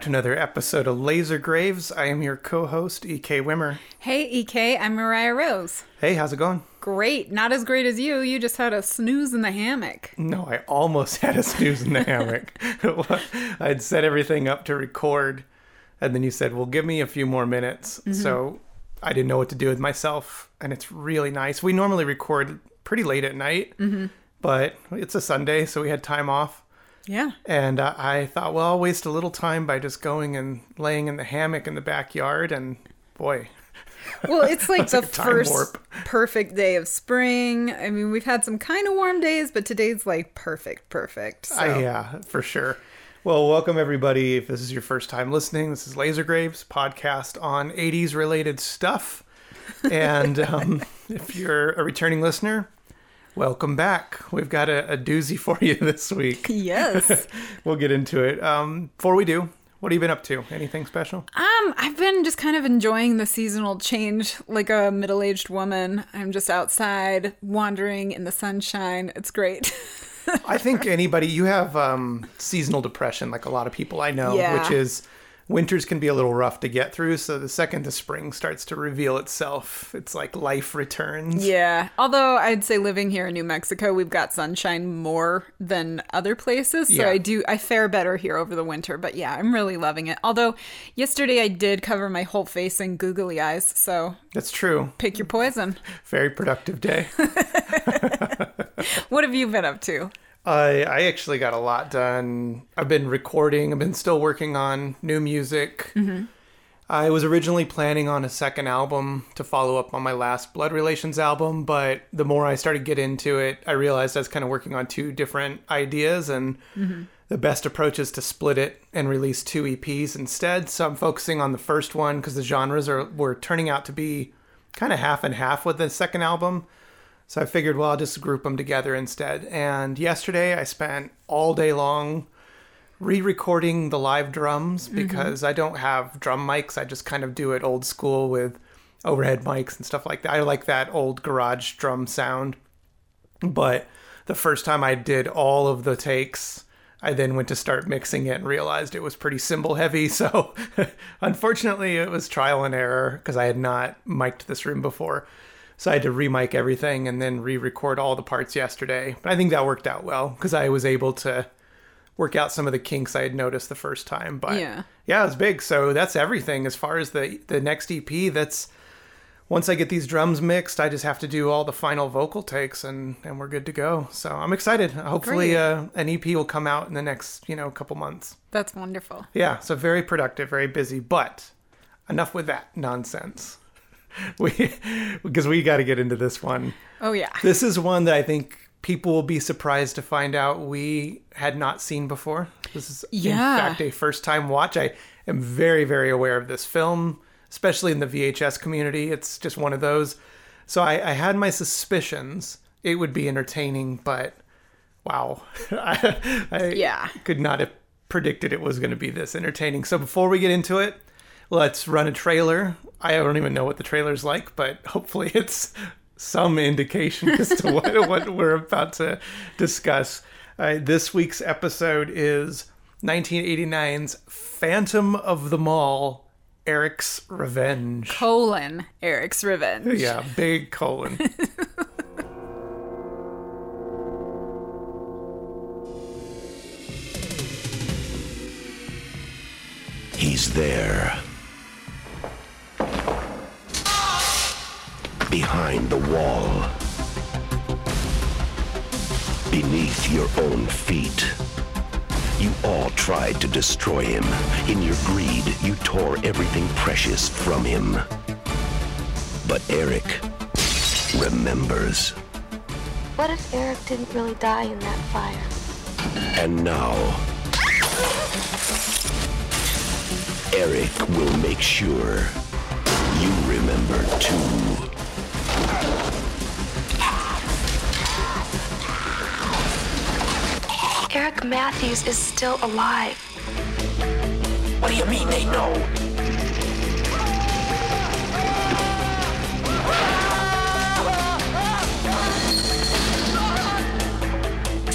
Back to another episode of Laser Graves. I am your co-host EK Wimmer. Hey, EK, I'm Mariah Rose. Hey, how's it going? Great. Not as great as you. You just had a snooze in the hammock. No, I almost had a snooze in the hammock. I'd set everything up to record, and then you said, "Well, give me a few more minutes." Mm-hmm. So I didn't know what to do with myself, and it's really nice. We normally record pretty late at night, mm-hmm. but it's a Sunday, so we had time off. Yeah. And uh, I thought, well, I'll waste a little time by just going and laying in the hammock in the backyard. And boy, Well, it's like the like first warp. perfect day of spring. I mean, we've had some kind of warm days, but today's like perfect, perfect. So. I- yeah, for sure. Well, welcome everybody. If this is your first time listening, this is Laser Graves podcast on 80s related stuff. And um, if you're a returning listener, welcome back. We've got a, a doozy for you this week. Yes. We'll get into it. Um, before we do, what have you been up to? Anything special? Um, I've been just kind of enjoying the seasonal change like a middle-aged woman. I'm just outside wandering in the sunshine. It's great. I think anybody you have um, seasonal depression, like a lot of people I know, Yeah. which is winters can be a little rough to get through. So the second the spring starts to reveal itself, it's like life returns. Yeah. Although I'd say living here in New Mexico, we've got sunshine more than other places. So Yeah. I do, I fare better here over the winter. But yeah, I'm really loving it. Although yesterday I did cover my whole face in googly eyes. So That's true. pick your poison. Very productive day. What have you been up to? I I actually got a lot done. I've been recording. I've been still working on new music. Mm-hmm. I was originally planning on a second album to follow up on my last Blood Relations album, but the more I started to get into it, I realized I was kind of working on two different ideas, and mm-hmm. the best approach is to split it and release two EPs instead. So I'm focusing on the first one because the genres are were turning out to be kind of half and half with the second album. So I figured, well, I'll just group them together instead. And yesterday I spent all day long re-recording the live drums mm-hmm. because I don't have drum mics. I just kind of do it old school with overhead mics and stuff like that. I like that old garage drum sound. But the first time I did all of the takes, I then went to start mixing it and realized it was pretty cymbal heavy. So unfortunately, it was trial and error because I had not mic'd this room before. So I had to remic everything and then re-record all the parts yesterday. But I think that worked out well because I was able to work out some of the kinks I had noticed the first time. But Yeah. yeah, it was big. So that's everything as far as the the next EP. That's once I get these drums mixed, I just have to do all the final vocal takes and and we're good to go. So I'm excited. Hopefully, uh, an EP will come out in the next you know couple months. That's wonderful. Yeah, so very productive, very busy. But enough with that nonsense. We because we got to get into this one. Oh, yeah. This is one that I think people will be surprised to find out we had not seen before. This is Yeah. in fact a first time watch. I am very very aware of this film, especially in the VHS community. It's just one of those. So I, I had my suspicions it would be entertaining, but wow, I, I Yeah. could not have predicted it was going to be this entertaining. So before we get into it, let's run a trailer. I don't even know what the trailer's like, but hopefully it's some indication as to what, what we're about to discuss. Uh, this week's episode is 1989's Phantom of the Mall, Eric's Revenge. Colon Eric's Revenge. Yeah, big colon. He's there. Behind the wall. Beneath your own feet. You all tried to destroy him. In your greed, you tore everything precious from him. But Eric remembers. What if Eric didn't really die in that fire? And now, Eric will make sure you remember too. Eric Matthews is still alive. What do you mean they know?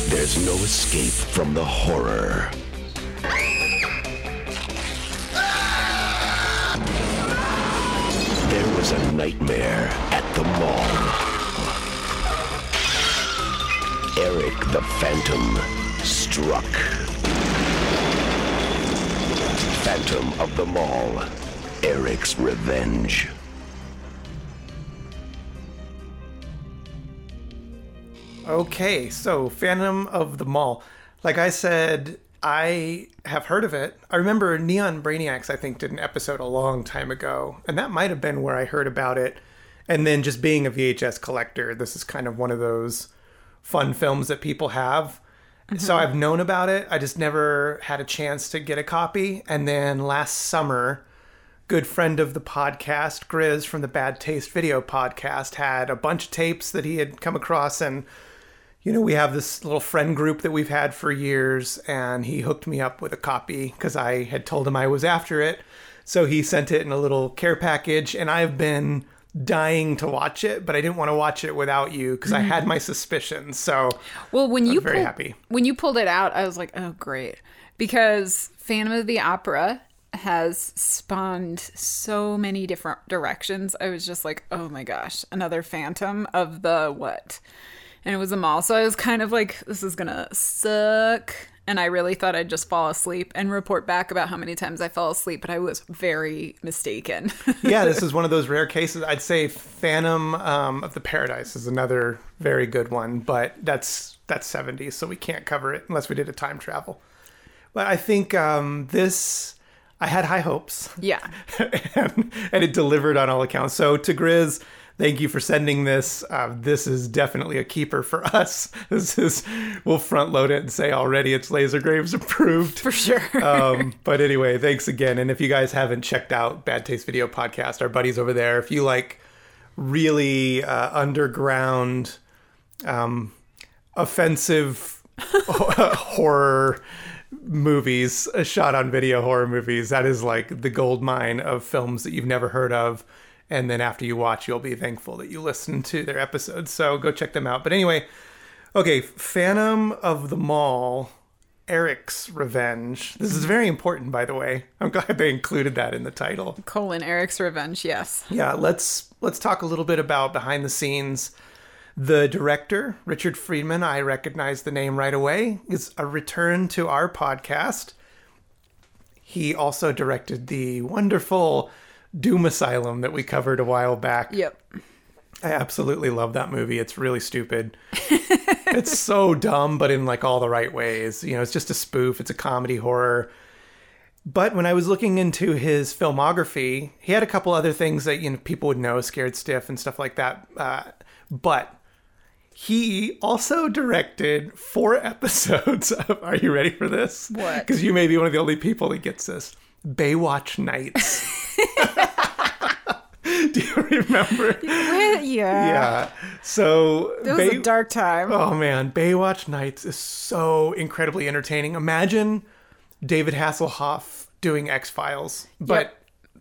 There's no escape from the horror. There was a nightmare at the mall. Eric the Phantom struck. Phantom of the Mall. Eric's Revenge. Okay, so Phantom of the Mall. Like I said, I have heard of it. I remember Neon Brainiacs, I think, did an episode a long time ago, and that might have been where I heard about it. And then just being a VHS collector, this is kind of one of those fun films that people have. So I've known about it. I just never had a chance to get a copy. And then last summer, good friend of the podcast, Grizz from the Bad Taste Video podcast, had a bunch of tapes that he had come across. And, you know, we have this little friend group that we've had for years. And he hooked me up with a copy because I had told him I was after it. So he sent it in a little care package. And I've been dying to watch it, but I didn't want to watch it without you because I had mm-hmm. my suspicions. So Well, when you very pulled, happy. when you pulled it out, I was like, oh great, because Phantom of the Opera has spawned so many different directions. I was just like, oh my gosh, another Phantom of the what? And it was a mall, so I was kind of like, this is gonna suck. And I really thought I'd just fall asleep and report back about how many times I fell asleep, but I was very mistaken. yeah, this is one of those rare cases. I'd say Phantom um, of the Paradise is another very good one, but that's that's 70s, so we can't cover it unless we did a time travel. But I think um, this, I had high hopes, yeah. and, and it delivered on all accounts. So to Grizz, thank you for sending this. Uh, this is definitely a keeper for us. This is we'll front load it and say already it's Laser Graves approved For sure. um, but anyway, thanks again. And if you guys haven't checked out Bad Taste Video Podcast, our buddies over there, if you like really uh, underground, um, offensive horror movies, shot on video horror movies, that is like the gold mine of films that you've never heard of. And then after you watch, you'll be thankful that you listened to their episodes. So go check them out. But anyway, okay, Phantom of the Mall. Eric's Revenge. This is very important, by the way. I'm glad they included that in the title. Colon Eric's Revenge, yes. Yeah, let's let's talk a little bit about behind the scenes. The director, Richard Friedman, I recognize the name right away, is a return to our podcast. He also directed the wonderful Doom Asylum that we covered a while back. Yep. I absolutely love that movie. It's really stupid. it's so dumb, but in like all the right ways. You know, it's just a spoof. It's a comedy horror. But when I was looking into his filmography, he had a couple other things that you know people would know, Scared Stiff and stuff like that. Uh, but he also directed four episodes of. Are you ready for this? What? Because you may be one of the only people that gets this. Baywatch Nights. Do you remember? yeah. Yeah. So It was Bay- a dark time. Oh man, Baywatch Nights is so incredibly entertaining. Imagine David Hasselhoff doing X Files, but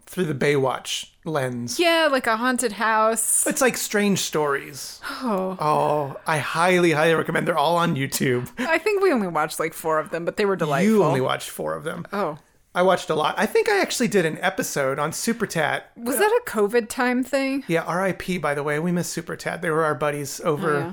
through the Baywatch lens. Yeah, like a haunted house. It's like strange stories. Oh. Oh, I highly, highly recommend. They're all on YouTube. I think we only watched like four of them, but they were delightful. You only watched four of them. Oh. I watched a lot. I think I actually did an episode on Super Tat. Was that a COVID time thing? Yeah, RIP, by the way. We miss Super Tat. They were our buddies over Oh, yeah.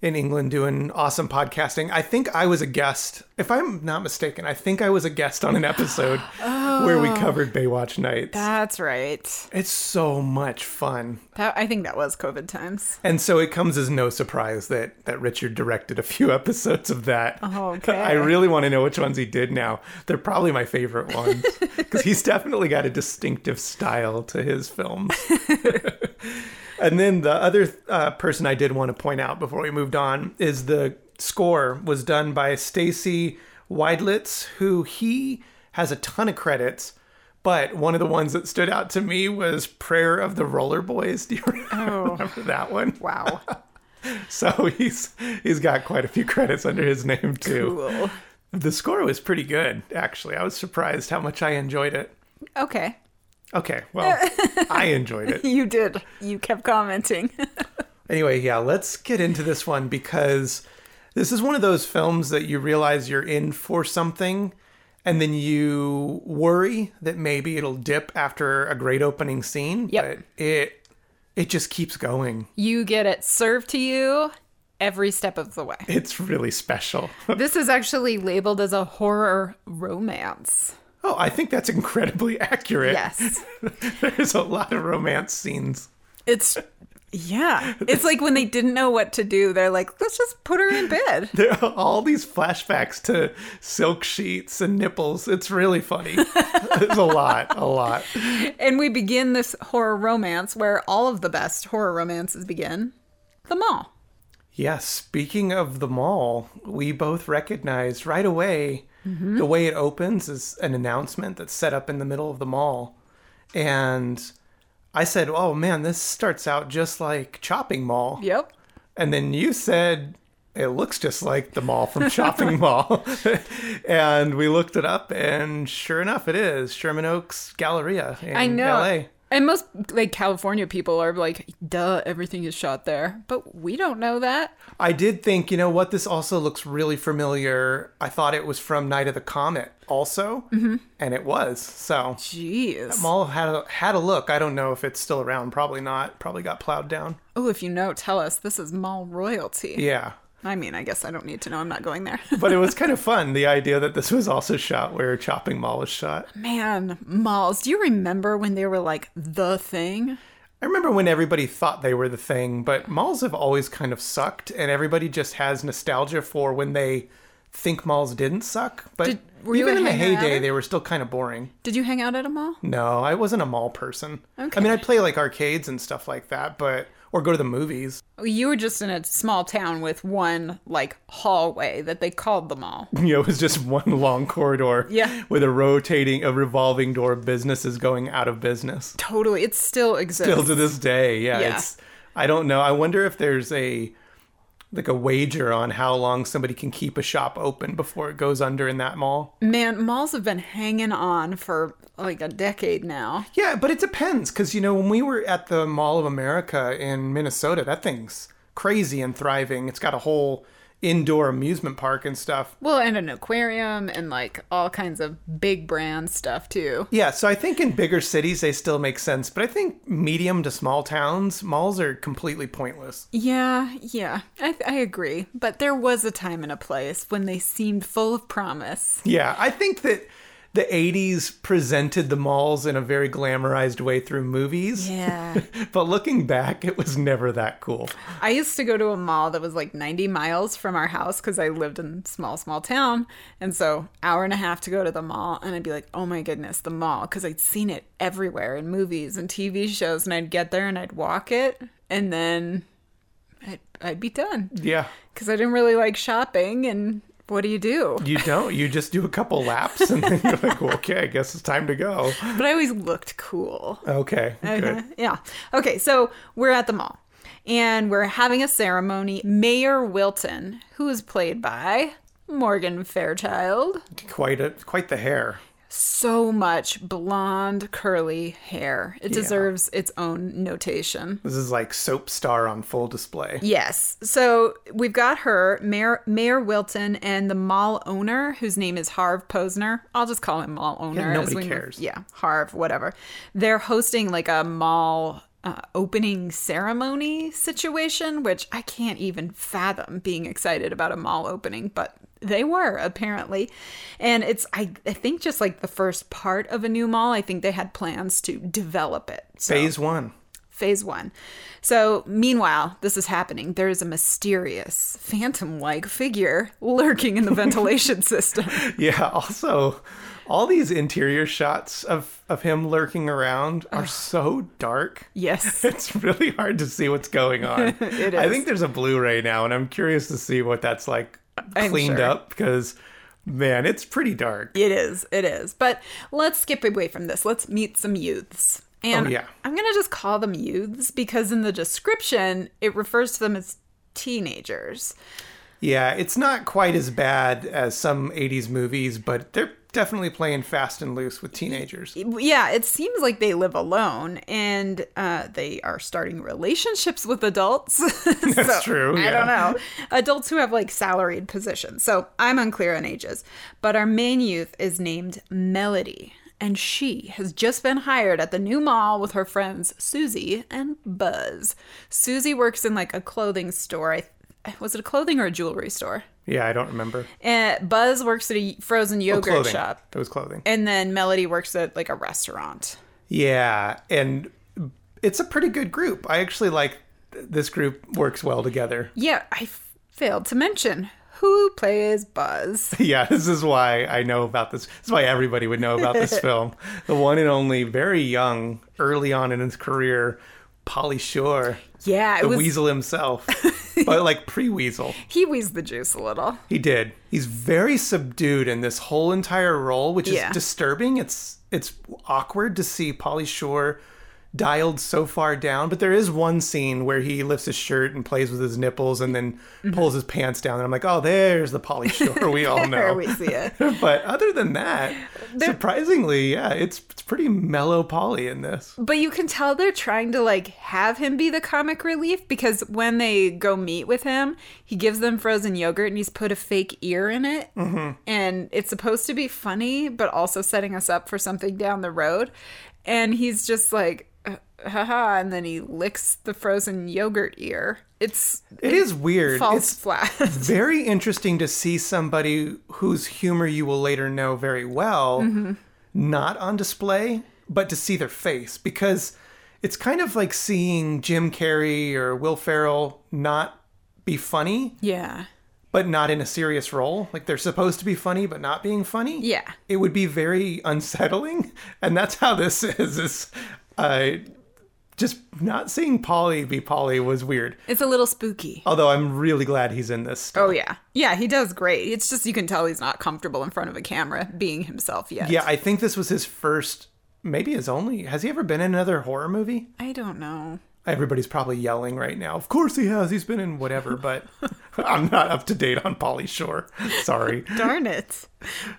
in England doing awesome podcasting. I think I was a guest, if I'm not mistaken, I think I was a guest on an episode where Oh. we covered Baywatch Nights. That's right. it's so much fun. That I think that was COVID times. And so it comes as no surprise that, that Richard directed a few episodes of that. Oh, okay. I really want to know which ones he did now. They're probably my favorite ones because he's definitely got a distinctive style to his films. and then the other uh, person I did want to point out before we moved on is the score was done by Stacy Widelitz, who he has a ton of credits. But one of the ones that stood out to me was Prayer of the Roller Boys. Do you oh. remember that one? Wow. So he's he's got quite a few credits under his name too. cool. The score was pretty good, actually. I was surprised how much I enjoyed it. Okay. Okay, well, I enjoyed it. You did. You kept commenting. Anyway, yeah, let's get into this one because this is one of those films that you realize you're in for something and then you worry that maybe it'll dip after a great opening scene. Yep. But it it just keeps going. You get it served to you every step of the way. It's really special. this is actually labeled as a horror romance. Oh, I think that's incredibly accurate. Yes. There's a lot of romance scenes. It's yeah. It's like when they didn't know what to do, they're like, let's just put her in bed. There are all these flashbacks to silk sheets and nipples. It's really funny. There's a lot, a lot. And we begin this horror romance where all of the best horror romances begin. The mall. Yes, speaking of the mall, we both recognized right away the way it opens is an announcement that's set up in the middle of the mall. And I said, Oh man, this starts out just like Chopping Mall. Yep. And then you said it looks just like the mall from Shopping Mall. and we looked it up, and sure enough, it is Sherman Oaks Galleria in I know. LA. And most like California people are like, duh, everything is shot there. But we don't know that. I did think, you know what, this also looks really familiar. I thought it was from Night of the Comet also, mm-hmm. and it was. So Jeez. mall had a, had a look. I don't know if it's still around. Probably not. Probably got plowed down. Oh, if you know, tell us. This is mall royalty. Yeah. I mean, I guess I don't need to know. I'm not going there. But it was kind of fun, the idea that this was also shot where Chopping Mall was shot. Man, malls. Do you remember when they were like the thing? I remember when everybody thought they were the thing, but malls have always kind of sucked, and everybody just has nostalgia for when they think malls didn't suck. But Did- even in the heyday, they were still kind of boring. Did you hang out at a mall? No, I wasn't a mall person. Okay. I mean, I'd play like arcades and stuff like that, but or go to the movies. You were just in a small town with one like hallway that they called the mall. You know, it was just one long corridor Yeah. with a rotating, a revolving door of businesses going out of business. Totally. It still exists. Still to this day, yeah. Yeah. It's I don't know. I wonder if there's a like a wager on how long somebody can keep a shop open before it goes under in that mall. Man, malls have been hanging on for like a decade now. Yeah, but it depends because you know when we were at the Mall of America in Minnesota, that thing's crazy and thriving. It's got a whole indoor amusement park and stuff. Well, and an aquarium and like all kinds of big brand stuff too. Yeah, so I think in bigger cities they still make sense, but I think medium to small towns, malls are completely pointless. Yeah, yeah, I, I agree. But there was a time and a place when they seemed full of promise. Yeah, I think that the 80s presented the malls in a very glamorized way through movies. Yeah. But looking back, it was never that cool. I used to go to a mall that was like 90 miles from our house because I lived in small, small town. And so, hour and a half to go to the mall. And I'd be like, oh my goodness, the mall. Because I'd seen it everywhere in movies and TV shows. And I'd get there and I'd walk it. And then I'd, I'd be done Yeah. because I didn't really like shopping. And what do you do? You don't. You just do a couple laps and then you're like, well, okay, I guess it's time to go. But I always looked cool. Okay, Uh-huh. Yeah. Okay, so we're at the mall and we're having a ceremony. Mayor Wilton, who is played by Morgan Fairchild, Quite a quite the hair. So much blonde curly hair. It deserves its own notation. This is like soap star on full display. Yes. So we've got her, Mayor, Mayor Wilton, and the mall owner, whose name is Harv Posner. I'll just call him mall owner. nobody we move- cares. Yeah, Harv, whatever. They're hosting like a mall uh, opening ceremony situation, which I can't even fathom being excited about a mall opening, but they were apparently. And it's, I, I think, just like the first part of a new mall. I think they had plans to develop it. So Phase one. phase one. So, meanwhile, this is happening. There is a mysterious, phantom like figure lurking in the ventilation system. Yeah. Also, all these interior shots of of him lurking around are so dark. Yes. It's really hard to see what's going on. It I think there's a Blu-ray now, and I'm curious to see what that's like cleaned sure. up because, man, it's pretty dark. It is. It is. But let's skip away from this. Let's meet some youths. Oh, and Oh, yeah. I'm going to just call them youths because in the description, it refers to them as teenagers. Yeah, it's not quite as bad as some 80s movies, but they're definitely playing fast and loose with teenagers. Yeah, it seems like they live alone and uh, they are starting relationships with adults. That's true, I don't know. Adults who have like salaried positions. So I'm unclear on ages. But our main youth is named Melody. and she has just been hired at the new mall with her friends Susie and Buzz. Susie works in like a clothing store. I, was it a clothing or a jewelry store? Yeah, I don't remember. And Buzz works at a frozen Oh, yogurt clothing. shop. It was clothing. And then Melody works at like a restaurant. Yeah, and it's a pretty good group. I actually like this group works well together. Yeah, I f- failed to mention who plays Buzz. Yeah, this is why I know about this. This is why everybody would know about this film. The one and only, very young, early on in his career, Pauly Shore, Yeah, it the was weasel himself, but like pre-weasel. he wheezed the juice a little. He did. He's very subdued in this whole entire role, which is Yeah. disturbing. It's it's awkward to see Pauly Shore dialed so far down, but there is one scene where he lifts his shirt and plays with his nipples and then Mm-hmm. pulls his pants down and I'm like, "Oh, there's the Pauly Shore we all know." we see it. but other than that, surprisingly, yeah, it's it's pretty mellow Pauly in this. But you can tell they're trying to like have him be the comic relief because when they go meet with him, he gives them frozen yogurt and he's put a fake ear in it. Mm-hmm. And it's supposed to be funny, but also setting us up for something down the road. And he's just like, haha, and then he licks the frozen yogurt ear. It's It is weird. falls It's flat. very interesting to see somebody whose humor you will later know very well Mm-hmm. not on display, but to see their face because it's kind of like seeing Jim Carrey or Will Ferrell not be funny, yeah. but not in a serious role. Like they're supposed to be funny, but not being funny. Yeah. It would be very unsettling. And that's how this is. Is uh, just not seeing Pauly be Pauly was weird. It's a little spooky. Although I'm really glad he's in this. still. Oh yeah. Yeah, he does great. It's just you can tell he's not comfortable in front of a camera being himself yet. Yeah, I think this was his first, maybe his only. Has he ever been in another horror movie? I don't know. Everybody's probably yelling right now. Of course he has. He's been in whatever, but I'm not up to date on Pauly Shore. Sorry. Darn it.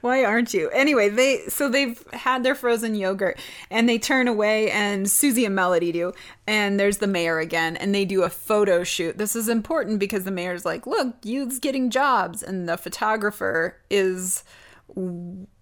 Why aren't you? Anyway, they so they've had their frozen yogurt and they turn away and Susie and Melody do. And there's the mayor again and they do a photo shoot. This is important because the mayor's like, "Look, youth's getting jobs." And the photographer is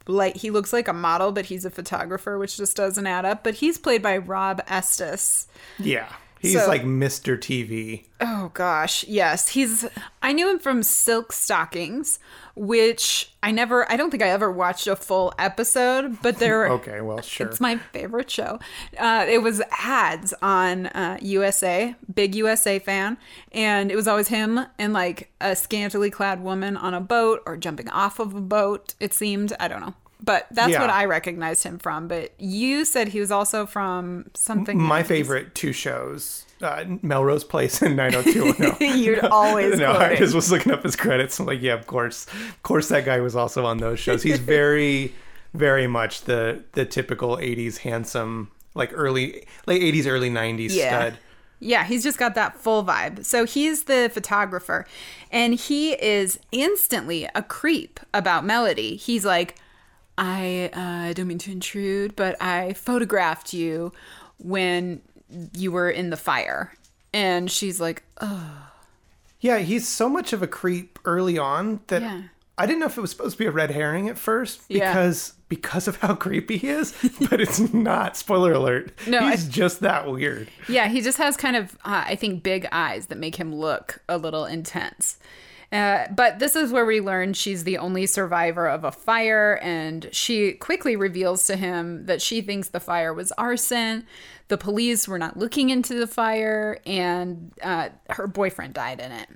like he looks like a model, but he's a photographer, which just doesn't add up. But he's played by Rob Estes. Yeah. He's So- like Mr. TV. Oh gosh, yes. He's I knew him from Silk Stockings, which I never I don't think I ever watched a full episode, but there Okay, well, sure. It's my favorite show. Uh, it was ads on uh, USA, big USA fan, and it was always him and like a scantily clad woman on a boat or jumping off of a boat. It seemed I don't know, but that's Yeah. what I recognized him from. But you said he was also from something. My 90s. favorite two shows uh, Melrose Place and 90210. You'd always no, I just was looking up his credits. I'm like, yeah, of course, of course, that guy was also on those shows. He's very, very much the the typical '80s handsome, like early late '80s, early '90s stud. Yeah, he's just got that full vibe. So he's the photographer, and he is instantly a creep about Melody. He's like, I uh, don't mean to intrude, but I photographed you when you were in the fire. And she's like, oh, Yeah, he's so much of a creep early on that Yeah. I didn't know if it was supposed to be a red herring at first Yeah. because because of how creepy he is, but it's not. Spoiler alert. No, he's I- just that weird. Yeah, he just has kind of, uh, I think, big eyes that make him look a little intense. Uh, but this is where we learn she's the only survivor of a fire, and she quickly reveals to him that she thinks the fire was arson. The police were not looking into the fire, and uh, her boyfriend died in it.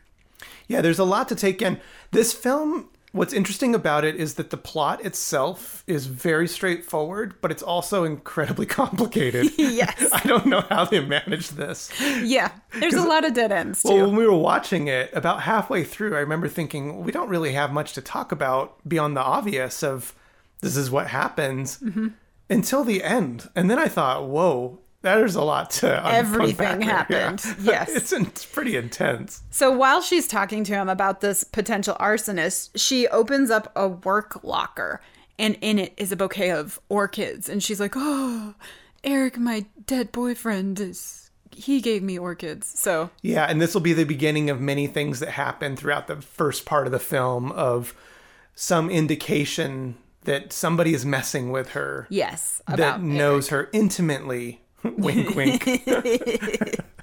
Yeah, there's a lot to take in. This film, what's interesting about it is that the plot itself is very straightforward, but it's also incredibly complicated. Yes. I don't know how they managed this. Yeah, there's a lot of dead ends, too. Well, when we were watching it, about halfway through, I remember thinking, well, we don't really have much to talk about beyond the obvious of this is what happens Mm-hmm. until the end. And then I thought, whoa, there's a lot to Everything happened. Yeah. Yes. it's, it's pretty intense. So while she's talking to him about this potential arsonist, she opens up a work locker and in it is a bouquet of orchids. And she's like, Oh, Eric, my dead boyfriend, is he gave me orchids. So Yeah, and this will be the beginning of many things that happen throughout the first part of the film of some indication that somebody is messing with her Yes, that knows her intimately. wink, wink.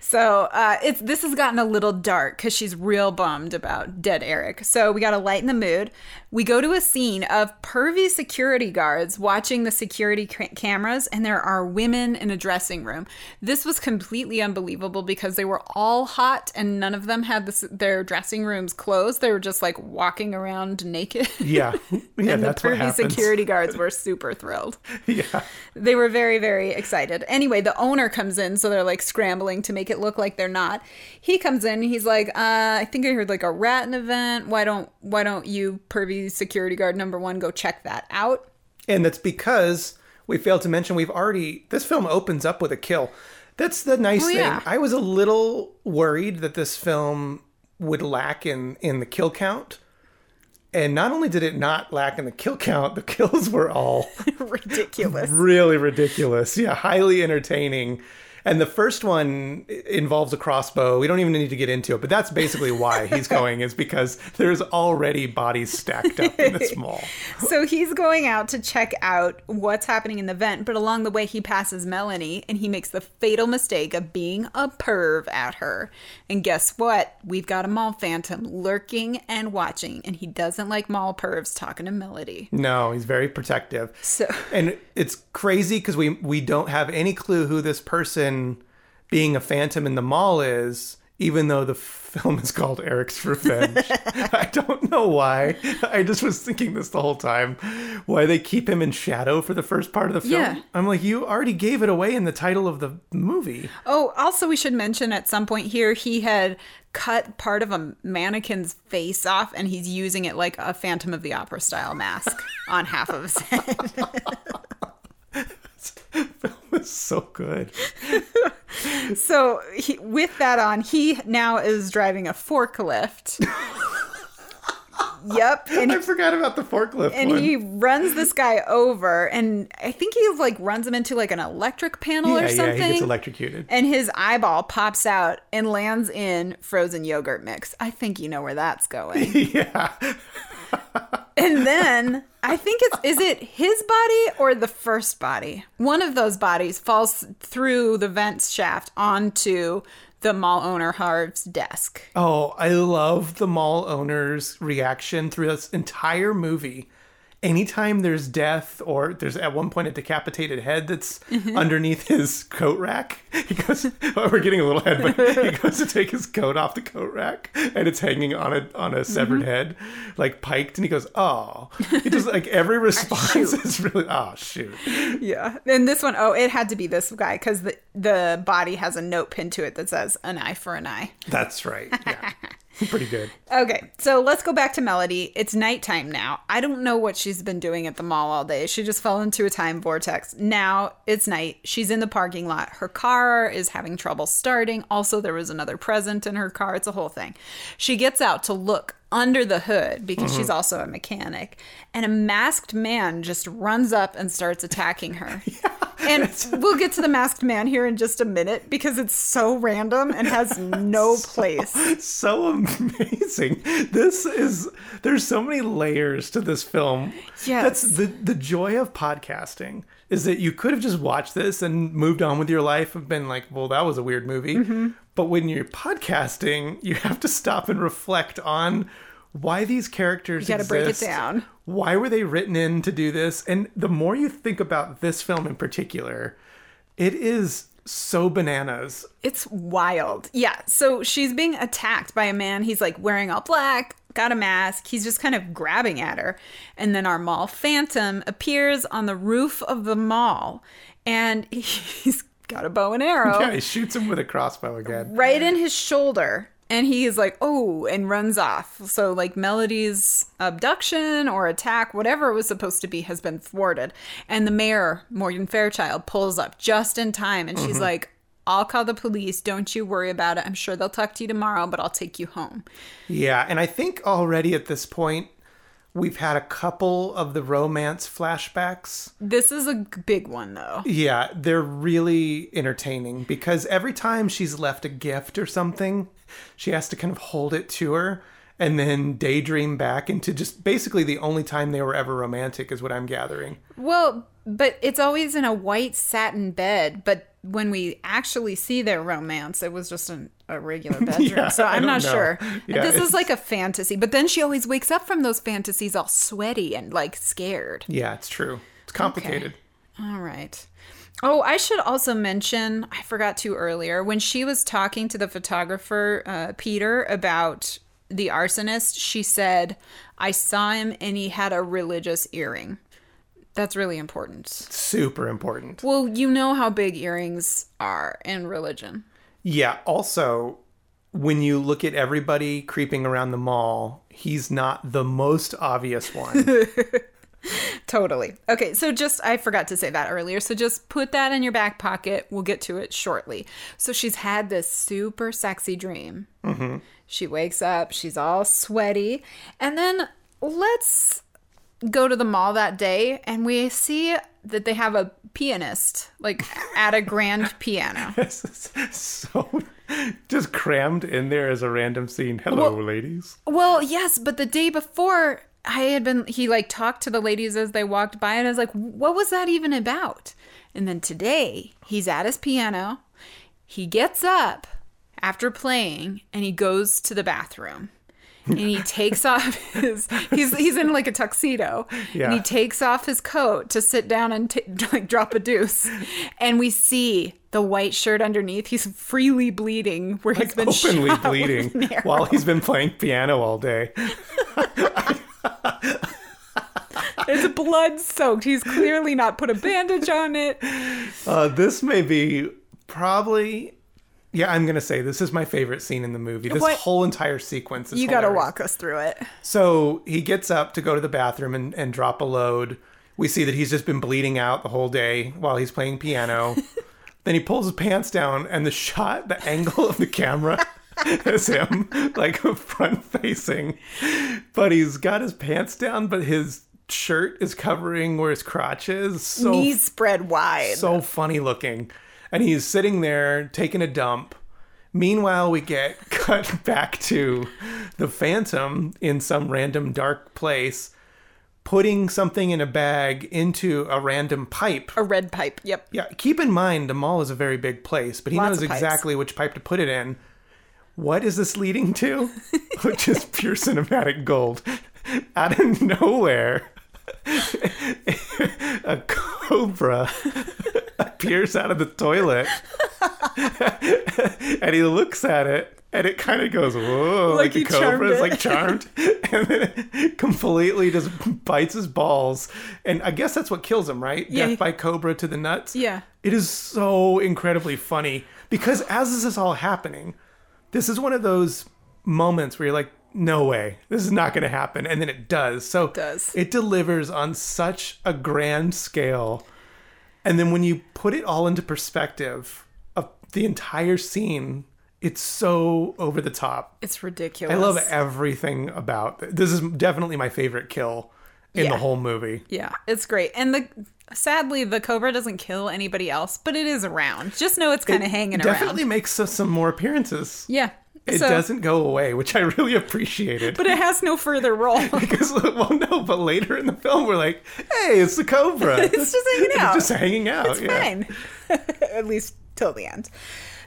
So uh, it's this has gotten a little dark because she's real bummed about dead Eric. So we got to lighten the mood. We go to a scene of pervy security guards watching the security ca- cameras, and there are women in a dressing room. This was completely unbelievable because they were all hot, and none of them had this, their dressing rooms closed. They were just like walking around naked. Yeah, yeah, and the that's what pervy happens. security guards were super thrilled. Yeah, They were very, very excited. Anyway, the owner comes in, so they're like scrambling to make it look like they're not. He comes in, he's like, uh, I think I heard like a rat in the event. Why don't why don't you, pervy security guard number one, go check that out? and that's because we failed to mention we've already. This film opens up with a kill. That's the nice Oh, thing. yeah. I was a little worried that this film would lack in in the kill count. And not only did it not lack in the kill count, the kills were all Ridiculous. really ridiculous. Yeah, highly entertaining. And the first one involves a crossbow. We don't even need to get into it, but that's basically why he's going is because there's already bodies stacked up in this mall. so he's going out to check out what's happening in the vent, but along the way he passes Melanie and he makes the fatal mistake of being a perv at her. And guess what? We've got a mall phantom lurking and watching, and he doesn't like mall pervs talking to Melody. No, he's very protective. So And it's crazy because we we don't have any clue who this person being a phantom in the mall is, even though the film is called Eric's Revenge. I don't know why. I just was thinking this the whole time. Why they keep him in shadow for the first part of the film. Yeah. I'm like, you already gave it away in the title of the movie. Oh, also, we should mention at some point here he had cut part of a mannequin's face off and he's using it like a Phantom of the Opera style mask on half of his head. It's so good. So, he, with that on, he now is driving a forklift. yep. And I forgot about the forklift and one. he runs this guy over and I think he like runs him into like an electric panel yeah, or something. yeah, he gets electrocuted. and his eyeball pops out and lands in frozen yogurt mix. I think you know where that's going. yeah. And then I think it's is it his body or the first body? One of those bodies falls through the vent shaft onto the mall owner Harv's desk. Oh, I love the mall owner's reaction through this entire movie. Anytime there's death or there's at one point a decapitated head that's Mm-hmm. underneath his coat rack, he goes, oh, we're getting a little head, but he goes to take his coat off the coat rack and it's hanging on a on a severed Mm-hmm. head, like piked, and he goes, oh. He just like every response is really, oh, shoot. Yeah. And this one, oh, it had to be this guy because the the body has a note pinned to it that says an eye for an eye. That's right. Yeah. Pretty good. Okay, so let's go back to Melody. It's nighttime now. I don't know what she's been doing at the mall all day. She just fell into a time vortex. Now it's night. She's in the parking lot. Her car is having trouble starting. Also, there was another present in her car. It's a whole thing. She gets out to look under the hood because mm-hmm. she's also a mechanic, and a masked man just runs up and starts attacking her. And we'll get to the masked man here in just a minute because it's so random and has no place. so amazing. This is there's so many layers to this film. Yes. That's the the joy of podcasting is that you could have just watched this and moved on with your life and been like, well, that was a weird movie. Mm-hmm. But when you're podcasting, you have to stop and reflect on why these characters You gotta break it down. Why were they written in to do this? And the more you think about this film in particular, it is so bananas. It's wild. Yeah. So she's being attacked by a man. He's like wearing all black, got a mask. He's just kind of grabbing at her. And then our mall phantom appears on the roof of the mall and he's got a bow and arrow Yeah, he shoots him with a crossbow again. right in his shoulder. And he's like, oh, and runs off. So, like, Melody's abduction or attack, whatever it was supposed to be, has been thwarted. And the mayor, Morgan Fairchild, pulls up just in time and she's mm-hmm. like, I'll call the police. Don't you worry about it. I'm sure they'll talk to you tomorrow, but I'll take you home. Yeah, and I think already at this point we've had a couple of the romance flashbacks. This is a big one, though. Yeah, they're really entertaining because every time she's left a gift or something, she has to kind of hold it to her and then daydream back into just basically the only time they were ever romantic is what I'm gathering. Well, but it's always in a white satin bed. But when we actually see their romance, it was just an, a regular bedroom. Yeah, so I'm don't know. sure. Yeah, this it's- is like a fantasy. But then she always wakes up from those fantasies all sweaty and like scared. Yeah, it's true. It's complicated. All right. Oh, I should also mention, I forgot to earlier, when she was talking to the photographer, uh, Peter, about the arsonist, she said, I saw him and he had a religious earring. That's really important. Super important. Well, you know how big earrings are in religion. Yeah, also when you look at everybody creeping around the mall, he's not the most obvious one. Totally. Okay, so just, I forgot to say that earlier. So just put that in your back pocket. We'll get to it shortly. So she's had this super sexy dream. Mm-hmm. She wakes up, she's all sweaty. And then let's go to the mall that day and we see that they have a pianist, like at a grand piano. so just crammed in there as a random scene. Hello, ladies. Well, yes, but the day before, I had been, he like talked to the ladies as they walked by, and I was like, what was that even about? And then today, he's at his piano. He gets up after playing and he goes to the bathroom. And he takes off his he's he's in like a tuxedo and he takes off his coat to sit down and t- like drop a deuce and we see the white shirt underneath he's freely bleeding where he's been openly bleeding while he's been playing piano all day. It's blood soaked. He's clearly not put a bandage on it. Uh, this may be probably. Yeah, I'm gonna say this is my favorite scene in the movie. This What? whole entire sequence is You got to hilarious. walk us through it. So he gets up to go to the bathroom and, and drop a load. We see that he's just been bleeding out the whole day while he's playing piano. then he pulls his pants down, and the shot, the angle of the camera is him like front facing. But he's got his pants down, but his shirt is covering where his crotch is. So Knees spread wide. so funny looking. And he's sitting there taking a dump. Meanwhile, we get cut back to the Phantom in some random dark place, putting something in a bag into a random pipe. a red pipe. Yep. Yeah, keep in mind the mall is a very big place, but he Lots knows exactly which pipe to put it in. What is this leading to? Which is pure cinematic gold. Out of nowhere, a cobra appears out of the toilet, and he looks at it. And it kind of goes, whoa, like, Like the cobra is like charmed, and then it completely just bites his balls. And I guess that's what kills him, right? Yeah. Death by cobra to the nuts. Yeah. It is so incredibly funny because as this is all happening, this is one of those moments where you're like, no way, this is not going to happen. And then it does. So it does. It delivers on such a grand scale. And then when you put it all into perspective of the entire scene, it's so over the top. It's ridiculous. I love everything about it. This is definitely my favorite kill in Yeah. the whole movie. Yeah, it's great. And the sadly, the cobra doesn't kill anybody else, but it is around. Just know it's kind of hanging Definitely around. Definitely makes some more appearances. Yeah. It So- doesn't go away, which I really appreciated. But it has no further role. because well, no, but later in the film, we're like, "Hey, it's the cobra. it's just hanging out. It's just hanging out. It's yeah. fine. At least till the end.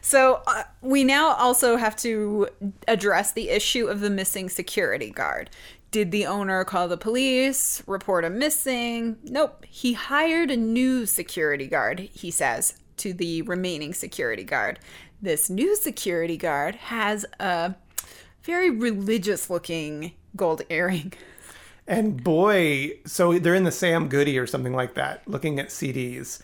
So uh, we now also have to address the issue of the missing security guard. Did the owner call the police, report him missing? Nope. He hired a new security guard, he says, to the remaining security guard. This new security guard has a very religious looking gold earring. And boy, so they're in the Sam Goody or something like that, looking at CDs.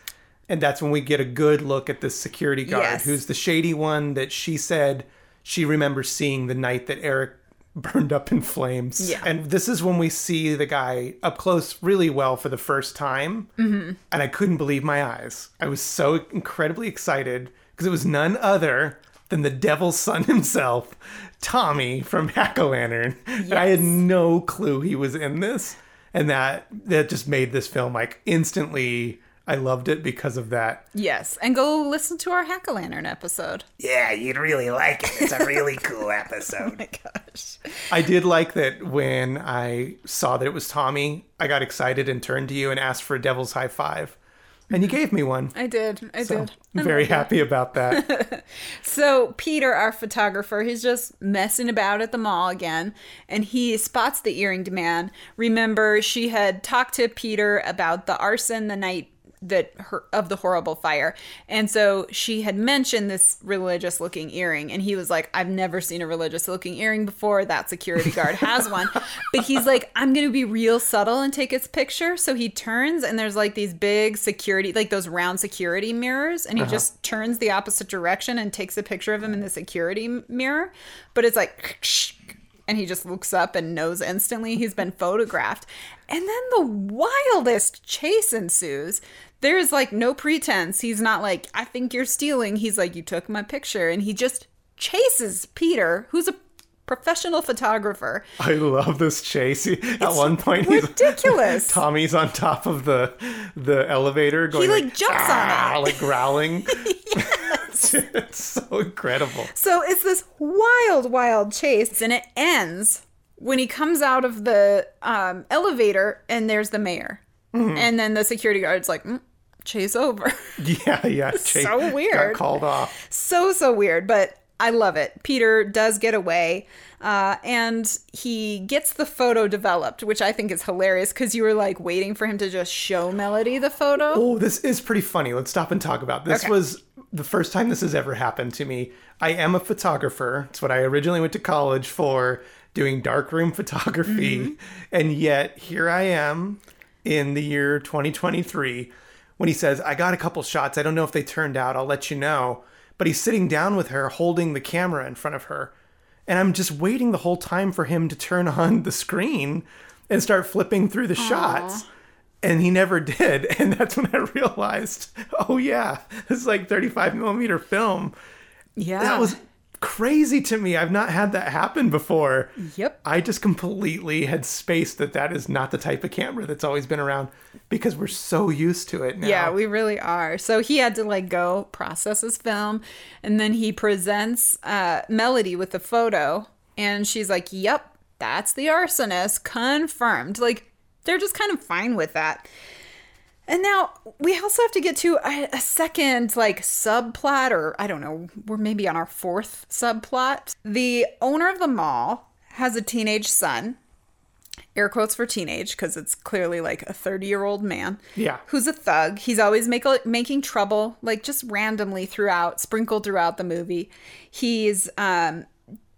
And that's when we get a good look at this security guard, Yes. who's the shady one that she said she remembers seeing the night that Eric burned up in flames. Yeah. And this is when we see the guy up close really well for the first time. Mm-hmm. And I couldn't believe my eyes. I was so incredibly excited because it was none other than the devil's son himself, Tommy from Hack o Lantern. And I had no clue he was in this. And that that just made this film like instantly I loved it because of that. Yes, and go listen to our Hack a Lantern episode. Yeah, you'd really like it. It's a really cool episode. Oh my gosh. I did like that when I saw that it was Tommy, I got excited and turned to you and asked for a devil's high five. And you gave me one. I did. I So did. I'm very happy about that. So Peter, our photographer, he's just messing about at the mall again, and he spots the earring man. Remember, she had talked to Peter about the arson the night that her of the horrible fire, and so she had mentioned this religious-looking earring, and he was like, "I've never seen a religious-looking earring before. That security guard has one," but he's like, "I'm gonna be real subtle and take its picture." So he turns, and there's like these big security, like those round security mirrors, and he uh-huh. just turns the opposite direction and takes a picture of him in the security mirror. But it's like, and he just looks up and knows instantly he's been photographed. And then the wildest chase ensues. There's like no pretense. He's not like, I think you're stealing. He's like, you took my picture. And he just chases Peter, who's a professional photographer. I love this chase. At one point, he's ridiculous. Tommy's on top of the the elevator, going he like, jumps on "Ah," it. like growling. it's so incredible. So it's this wild, wild chase, and it ends when he comes out of the um, elevator and there's the mayor. And then the security guard's like, mm, chase over. Yeah, yeah. Chase so Got weird. called off. so, so weird, but I love it. Peter does get away uh, and he gets the photo developed, which I think is hilarious because you were like waiting for him to just show Melody the photo. Oh, this is pretty funny. Let's stop and talk about this. Okay. Was the first time this has ever happened to me. I am a photographer. It's what I originally went to college for, doing darkroom photography, Mm-hmm. and yet here I am in the year 2023 when he says, "I got a couple shots. I don't know if they turned out. I'll let you know." But he's sitting down with her, holding the camera in front of her, and I'm just waiting the whole time for him to turn on the screen and start flipping through the shots and he never did and that's when i realized oh yeah this is like 35 millimeter film yeah. that was crazy to me i've not had that happen before Yep. i just completely had spaced that that is not the type of camera that's always been around because we're so used to it now Yeah, we really are. So he had to like go process his film, and then he presents uh, Melody with the photo, and she's like, "Yep, that's the arsonist, confirmed." Like they're just kind of fine with that. And now we also have to get to a, a second like subplot, or I don't know, we're maybe on our fourth subplot. The owner of the mall has a teenage son air quotes for teenage because it's clearly like a 30 year old man Yeah. who's a thug he's always make, making trouble like just randomly throughout sprinkled throughout the movie he's um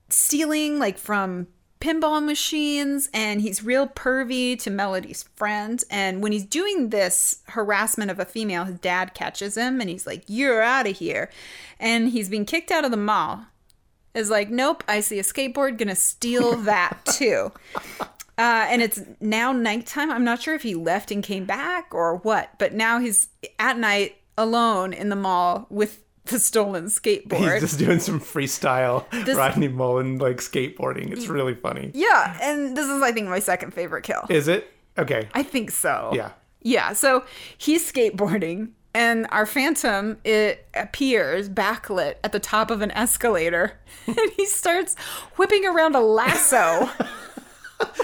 stealing like from pinball machines and he's real pervy to melody's friend and when he's doing this harassment of a female his dad catches him and he's like you're out of here and he's being kicked out of the mall is like, nope, I see a skateboard, gonna steal that too. Uh, and it's now nighttime. I'm not sure if he left and came back or what, but now he's at night alone in the mall with the stolen skateboard. he's just doing some freestyle rodney mullen like skateboarding it's really funny yeah, and this is, I think, my second favorite kill. is it okay I think so. yeah Yeah, so he's skateboarding, and our phantom it appears backlit at the top of an escalator, and he starts whipping around a lasso.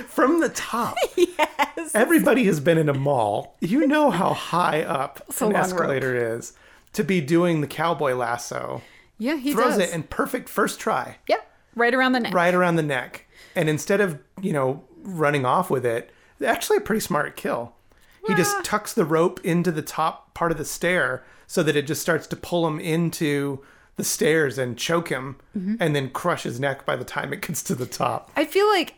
from the top. yes. Everybody has been in a mall. You know how high up an escalator is to be doing the cowboy lasso. yeah, he Throws does. it in perfect first try, Yep, right around the neck. right around the neck. And instead of, you know, running off with it, actually a pretty smart kill. He just tucks the rope into the top part of the stair so that it just starts to pull him into the stairs and choke him Mm-hmm. and then crush his neck by the time it gets to the top. I feel like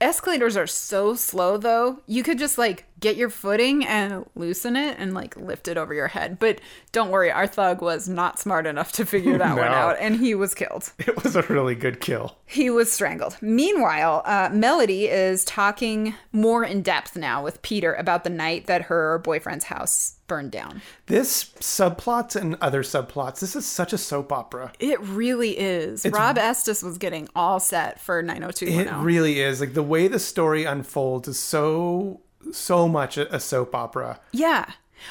escalators are so slow though. You could just like get your footing and loosen it and like lift it over your head. But don't worry, our thug was not smart enough to figure that one out and he was killed. It was a really good kill. He was strangled. Meanwhile, uh, Melody is talking more in depth now with Peter about the night that her boyfriend's house burned down. This subplots and other subplots, this is such a soap opera. It really is. Rob Estes was getting all set for 902. It really is. Like the way the story unfolds is so so much a, soap opera. Yeah.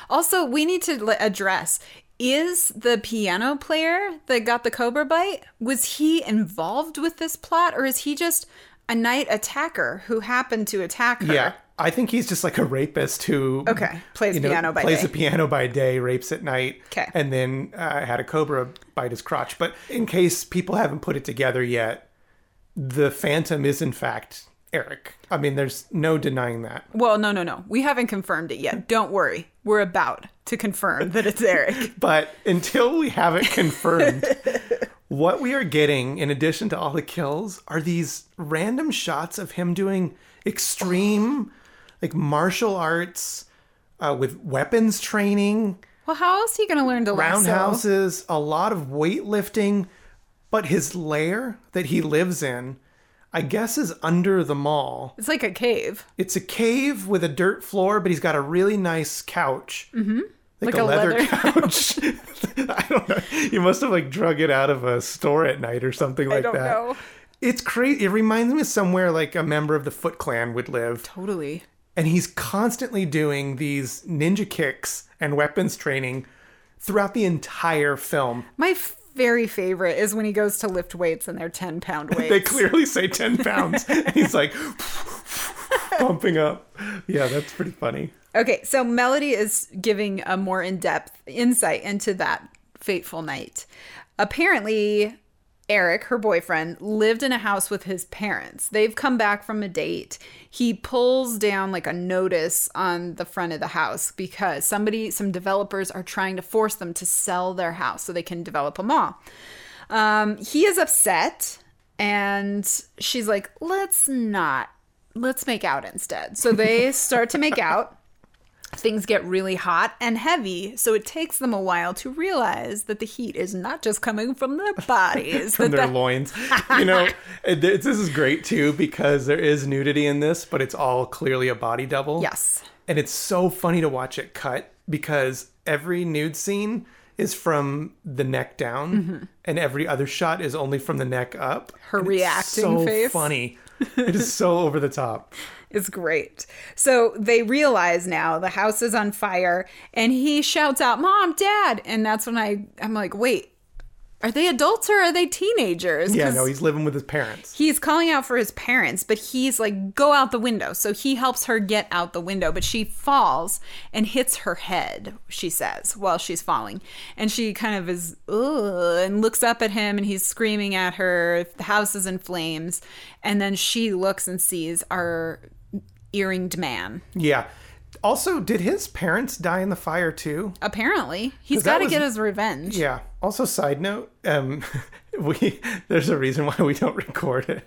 Also, we need to address is the piano player that got the cobra bite was he involved with this plot or is he just a night attacker who happened to attack her? Yeah, I think he's just like a rapist who Okay, plays you know, piano by plays day. the piano by day, rapes at night, 'Kay. and then uh, had a cobra bite his crotch. But in case people haven't put it together yet, the Phantom is in fact Eric. I mean, there's no denying that. Well, no, no, no. We haven't confirmed it yet. Don't worry. We're about to confirm that it's Eric. But until we have it confirmed, what we are getting, in addition to all the kills, are these random shots of him doing extreme, like martial arts uh, with weapons training, Well, how else are you going to learn to lasso? roundhouses, a lot of weightlifting. But his lair that he lives in, I guess, is under the mall. It's like a cave. It's a cave with a dirt floor, but he's got a really nice couch. Mm-hmm. Like, Like a, a leather, leather- couch. I don't know. You must have like drug it out of a store at night or something like don't that. know. It's crazy. It reminds me of somewhere like a member of the Foot Clan would live. Totally. And he's constantly doing these ninja kicks and weapons training throughout the entire film. My f- very favorite is when he goes to lift weights and they're 10 pound weights. They clearly say 10 pounds. and he's like pumping up. Yeah, that's pretty funny. Okay, so Melody is giving a more in depth insight into that fateful night. Apparently, Eric, her boyfriend, lived in a house with his parents. They've come back from a date. He pulls down like a notice on the front of the house because somebody, some developers are trying to force them to sell their house so they can develop a mall. Um, he is upset and she's like, let's not, let's make out instead. So they start to make out things get really hot and heavy, so it takes them a while to realize that the heat is not just coming from their bodies. from their the- loins. You know, it- this is great too because there is nudity in this, but it's all clearly a body double. Yes. And it's so funny to watch it cut because every nude scene is from the neck down and every other shot is only from the neck up. Mm-hmm. Her reacting so face. funny. It is so over the top. It's great. So they realize now the house is on fire and he shouts out, Mom, Dad. And that's when I, I'm like, wait, are they adults or are they teenagers? Yeah, no, he's living with his parents. he's calling out for his parents, but he's like, go out the window. So he helps her get out the window, but she falls and hits her head, she says, while she's falling. And she kind of is, ugh, and looks up at him and he's screaming at her. The house is in flames. And then she looks and sees our earringed man. Yeah. Also, did his parents die in the fire too? Apparently, he's got to get his revenge. Yeah. Also, side note, um, we there's a reason why we don't record it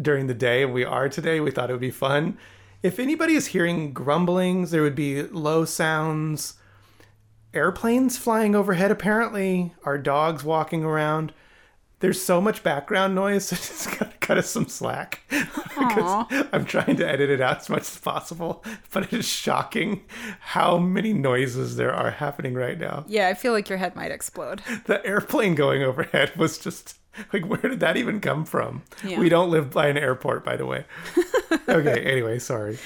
during the day, and we are today. We thought it would be fun. If anybody is hearing grumblings, there would be low sounds, airplanes flying overhead. Apparently, our dogs walking around. There's so much background noise. So just gotta cut us some slack because I'm trying to edit it out as much as possible. But it is shocking how many noises there are happening right now Yeah, I feel like your head might explode. the airplane going overhead was just like where did that even come from Yeah. we don't live by an airport by the way okay anyway sorry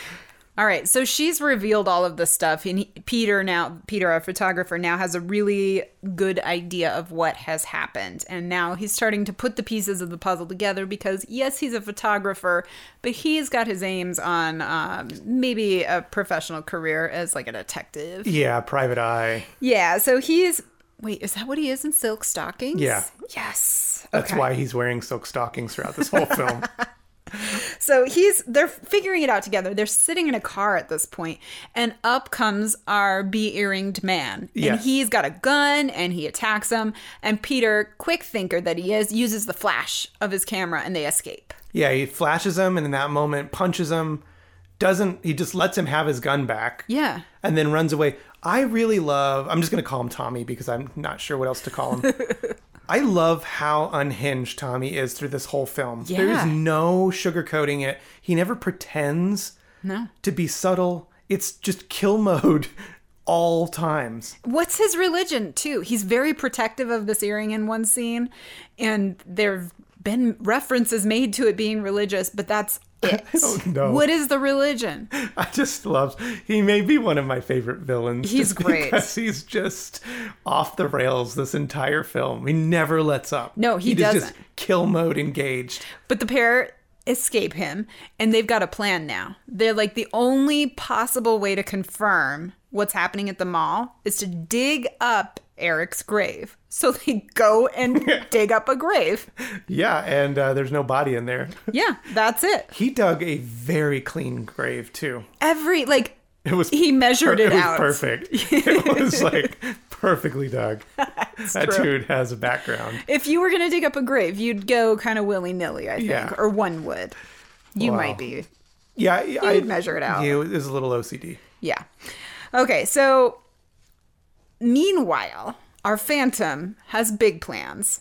All right, so she's revealed all of the stuff, and he, Peter now, Peter, our photographer, now has a really good idea of what has happened, and now he's starting to put the pieces of the puzzle together because yes, he's a photographer, but he's got his aims on um, maybe a professional career as like a detective. yeah private eye Yeah, so he's wait, is that what he is in Silk Stalkings? Yeah. Yes. that's Okay. why he's wearing silk stockings throughout this whole film So he's they're figuring it out together. They're sitting in a car at this point, and up comes our bee earringed man. And he's got a gun and he attacks him. And Peter, quick thinker that he is, uses the flash of his camera and they escape. yeah he flashes him and in that moment punches him doesn't he just lets him have his gun back Yeah. and then runs away. I really love, I'm just going to call him Tommy because I'm not sure what else to call him. I love how unhinged Tommy is through this whole film. There is no sugarcoating it. He never pretends No. to be subtle. It's just kill mode all times. What's his religion, too? He's very protective of this earring in one scene, and there've been references made to it being religious, but that's it? don't know. What is the religion? I just love. He may be one of my favorite villains. He's great. because he's just off the rails this entire film. He never lets up. No, he just doesn't. kill mode engaged. But the pair escape him, and they've got a plan now. They're like the only possible way to confirm what's happening at the mall is to dig up Eric's grave. So they go and dig up a grave. Yeah, and uh, there's no body in there. Yeah, that's it. He dug a very clean grave too. Every like It was he measured it was out. perfect. It was like perfectly dug. that true. dude has a background. If you were gonna dig up a grave, you'd go kind of willy nilly, I think, Yeah. or one would. You Wow. might be. Yeah, I would measure it out. He is a little OCD. Yeah. Okay, so meanwhile, our Phantom has big plans.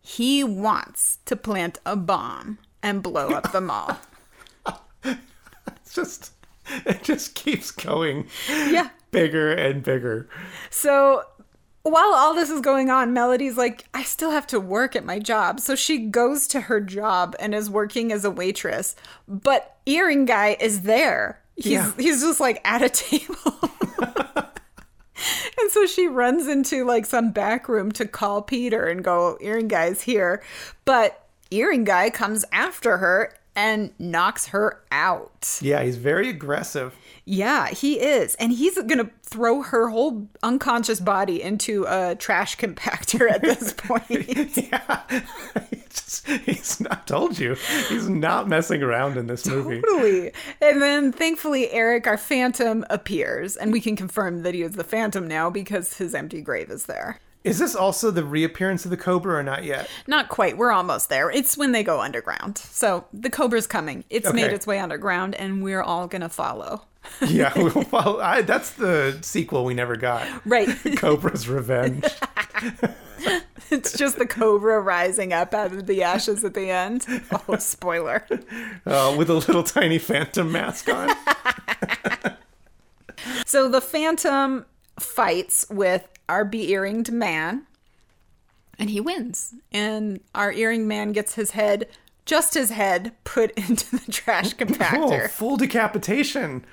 He wants to plant a bomb and blow up the mall. It's just it just keeps going yeah. bigger and bigger. So while all this is going on, Melody's like, I still have to work at my job. So she goes to her job and is working as a waitress. But Earring Guy is there. He's Yeah. he's just like at a table. and so she runs into like some back room to call Peter and go, Earring Guy's here. But Earring Guy comes after her and knocks her out. Yeah, he's very aggressive. Yeah, he is. And he's going to throw her whole unconscious body into a trash compactor at this point. Yeah. he's, he's not told you. He's not messing around in this movie. totally. And then thankfully, Eric, our phantom, appears. And we can confirm that he is the phantom now because his empty grave is there. Is this also the reappearance of the Cobra or not yet? Not quite. We're almost there. It's when they go underground. So the Cobra's coming. It's made its way underground, and we're all going to follow. Yeah, we'll. I, that's the sequel we never got. Right. Cobra's Revenge. it's just the Cobra rising up out of the ashes at the end. Oh, spoiler. Uh, with a little tiny phantom mask on. So the Phantom fights with our be earringed man, and he wins. And our earring man gets his head, just his head, put into the trash Oh, compactor. full decapitation.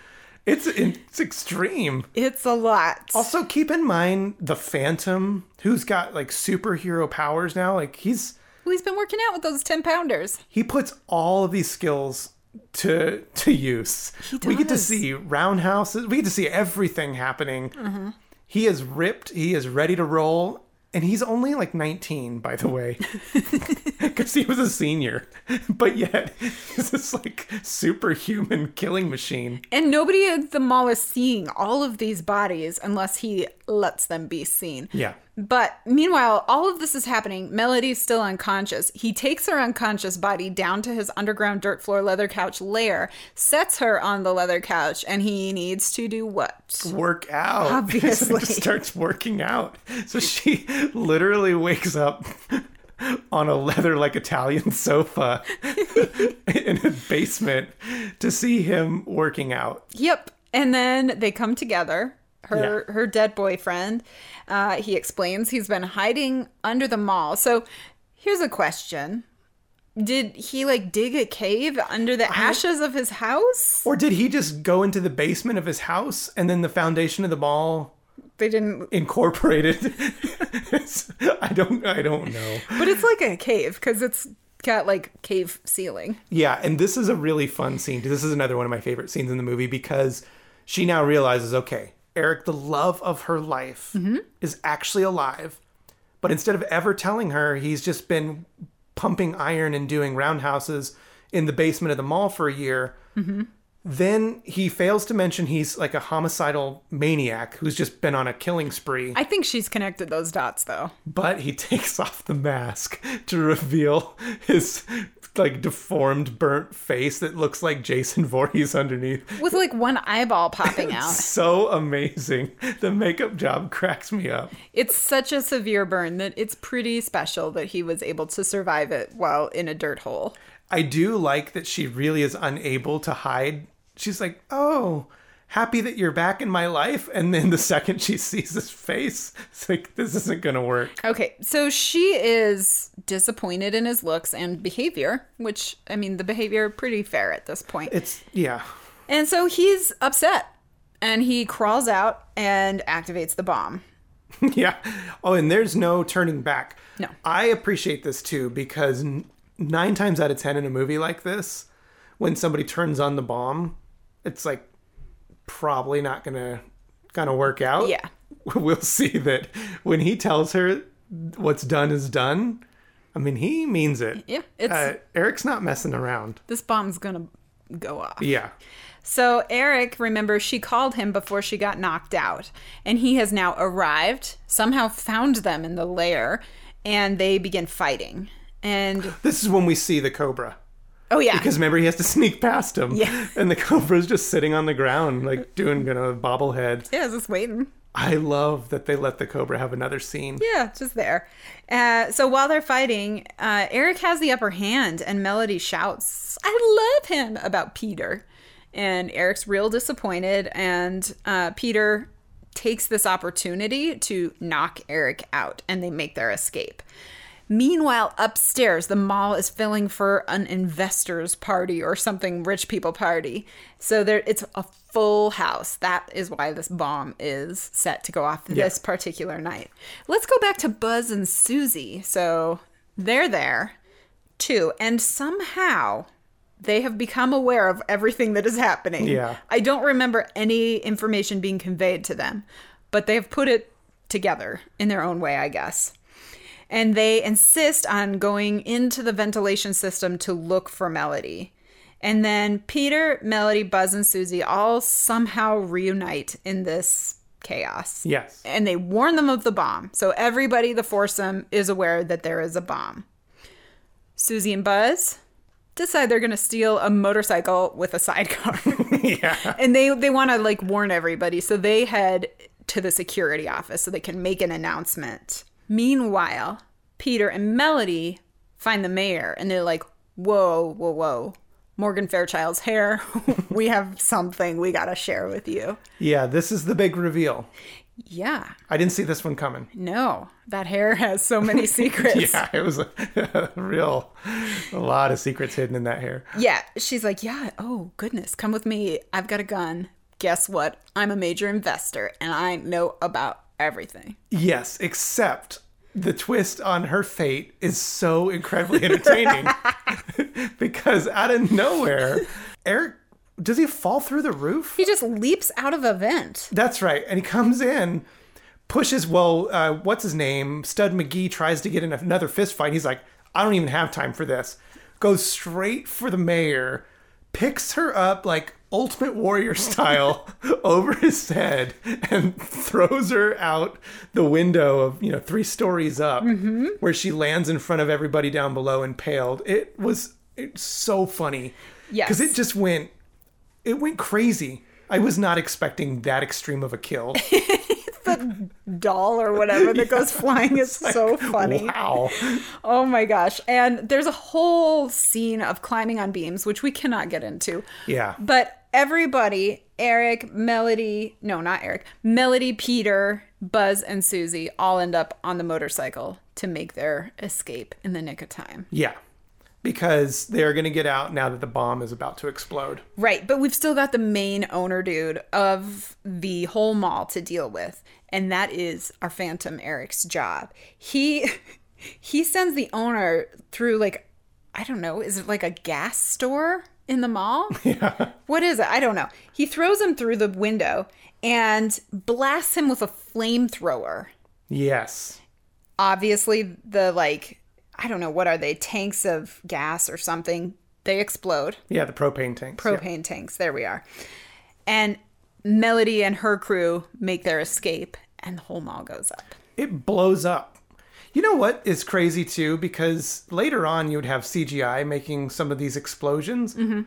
It's it's extreme. It's a lot. Also, keep in mind the Phantom, who's got like superhero powers now. Like he's Well, he's been working out with those 10 pounders. he puts all of these skills to to use. We get to see roundhouses. We get to see everything happening. Mm-hmm. He is ripped. He is ready to roll. And he's only like 19, by the way, because he was a senior. But yet, he's this like superhuman killing machine. And nobody at the mall is seeing all of these bodies unless he lets them be seen. Yeah. But meanwhile, all of this is happening. Melody's still unconscious. He takes her unconscious body down to his underground dirt floor leather couch lair, sets her on the leather couch, and he needs to do what? work out. Obviously. starts working out. So she literally wakes up on a leather like Italian sofa in a basement to see him working out. Yep. And then they come together. Her her dead boyfriend. Uh, he explains he's been hiding under the mall. So here's a question. Did he like dig a cave under the ashes of his house? Or did he just go into the basement of his house and then the foundation of the mall They didn't incorporate it. I don't I don't know. But it's like a cave because it's got like cave ceiling. Yeah, and this is a really fun scene. This is another one of my favorite scenes in the movie because she now realizes, okay, Eric, the love of her life, mm-hmm. is actually alive. But instead of ever telling her, he's just been pumping iron and doing roundhouses in the basement of the mall for a year. Mm-hmm. Then he fails to mention he's like a homicidal maniac who's just been on a killing spree. I think she's connected those dots though. But he takes off the mask to reveal his like deformed, burnt face that looks like Jason Voorhees underneath. With like one eyeball popping out. So amazing. The makeup job cracks me up. It's such a severe burn that it's pretty special that he was able to survive it while in a dirt hole. I do like that she really is unable to hide. She's like, "Oh, happy that you're back in my life. And then the second she sees his face, it's like, this isn't going to work. Okay, so she is disappointed in his looks and behavior, which, I mean, the behavior pretty fair at this point. It's, yeah. And so he's upset and he crawls out and activates the bomb. yeah. Oh, and there's no turning back. No. I appreciate this too because nine times out of ten in a movie like this, when somebody turns on the bomb, it's like probably not gonna gonna work out. Yeah. We'll see that when he tells her what's done is done. I mean, he means it. Yeah, it's Uh, Eric's not messing around. this bomb's gonna go off. Yeah. So Eric, remember, she called him before she got knocked out, and he has now arrived, somehow found them in the lair, and they begin fighting. And This is when we see the cobra. Oh yeah, Because remember, he has to sneak past him. Yeah. And the cobra's just sitting on the ground, like doing you know, bobblehead. yeah, just waiting. I love that they let the cobra have another scene. Yeah, just there. Uh, so while they're fighting, uh, Eric has the upper hand, and Melody shouts, I love him about Peter. And Eric's real disappointed, and uh, Peter takes this opportunity to knock Eric out, and they make their escape. Meanwhile, upstairs, the mall is filling for an investors party or something rich people party. So there, it's a full house. That is why this bomb is set to go off this particular night. Let's go back to Buzz and Susie. So they're there too, and somehow they have become aware of everything that is happening. Yeah. I don't remember any information being conveyed to them, but they have put it together in their own way, I guess and they insist on going into the ventilation system to look for Melody. And then Peter, Melody, Buzz, and Susie all somehow reunite in this chaos. Yes. And they warn them of the bomb. So everybody, the foursome, is aware that there is a bomb. Susie and Buzz decide they're going to steal a motorcycle with a sidecar. yeah. and they they want to like warn everybody so they head to the security office so they can make an announcement meanwhile peter and melody find the mayor and they're like whoa whoa whoa morgan fairchild's hair we have something we gotta share with you Yeah, this is the big reveal. yeah I didn't see this one coming. no that hair has so many secrets Yeah, it was a, a real, a lot of secrets hidden in that hair. Yeah, she's like, yeah, oh goodness, come with me. I've got a gun. Guess what? I'm a major investor and I know about everything. Yes, except the twist on her fate is so incredibly entertaining because out of nowhere, Eric does he fall through the roof? He just leaps out of a vent. That's right, and he comes in, pushes. Well, uh, what's his name? Stud McGee tries to get in another fist fight. He's like, I don't even have time for this. Goes straight for the mayor, picks her up like Ultimate Warrior style over his head, and throws her out the window of you know three stories up, mm-hmm. where she lands in front of everybody down below impaled. It was it's so funny, Yes. because it just went it went crazy. I was not expecting that extreme of a kill. The doll or whatever that goes flying is so funny. Wow. Oh my gosh. And there's a whole scene of climbing on beams, which we cannot get into. Yeah. But everybody, Eric, Melody, no, not Eric, Melody, Peter, Buzz, and Susie all end up on the motorcycle to make their escape in the nick of time. Yeah. Because they're going to get out now that the bomb is about to explode. Right, but we've still got the main owner dude of the whole mall to deal with, and that is our Phantom Eric's job. He he sends the owner through like I don't know, is it like a gas store in the mall? Yeah. What is it? I don't know. He throws him through the window and blasts him with a flamethrower. Yes. Obviously, the like I don't know what are they tanks of gas or something. They explode. Yeah, the propane tanks. yeah. propane tanks. There we are. And Melody and her crew make their escape, and the whole mall goes up. It blows up. You know what is crazy too? Because later on, you would have CGI making some of these explosions. Mm-hmm.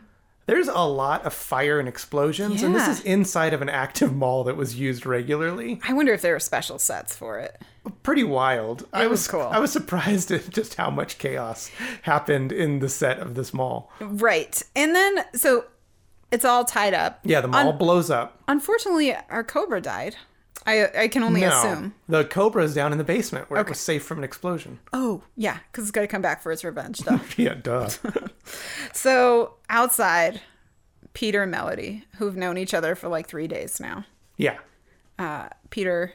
There's a lot of fire and explosions, and this is inside of an active mall that was used regularly. I wonder if there are special sets for it. Pretty wild. I was was cool. I was surprised at just how much chaos happened in the set of this mall. Right. And then, so it's all tied up. Yeah, the mall Un- blows up. unfortunately, our cobra died. I I can only no, assume. the Cobra is down in the basement where it was safe from an explosion. Oh yeah, because it's got to come back for its revenge stuff. Yeah, duh. so outside, Peter and Melody, who've known each other for like three days now. yeah, Uh, Peter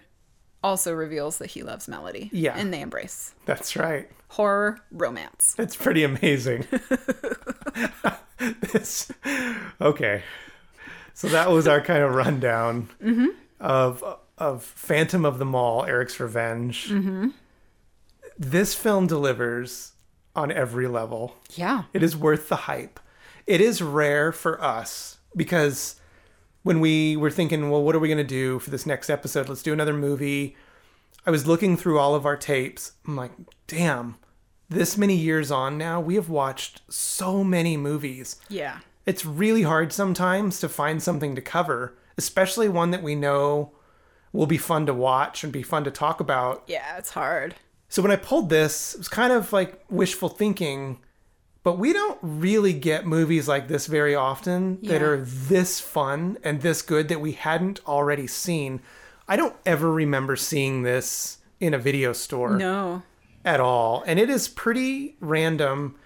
also reveals that he loves Melody. Yeah. and they embrace that's right. horror romance. It's pretty amazing. this, okay, so that was our kind of rundown of of Phantom of the Mall, Eric's Revenge. Mm-hmm. This film delivers on every level. Yeah, It is worth the hype. It is rare for us because when we were thinking, well, what are we going to do for this next episode? Let's do another movie. I was looking through all of our tapes. I'm like, damn, this many years on now, we have watched so many movies. yeah. It's really hard sometimes to find something to cover, especially one that we know will be fun to watch and be fun to talk about. Yeah, it's hard. So when I pulled this, it was kind of like wishful thinking, but we don't really get movies like this very often that are this fun and this good that we hadn't already seen. I don't ever remember seeing this in a video store No. at all, and it is pretty random.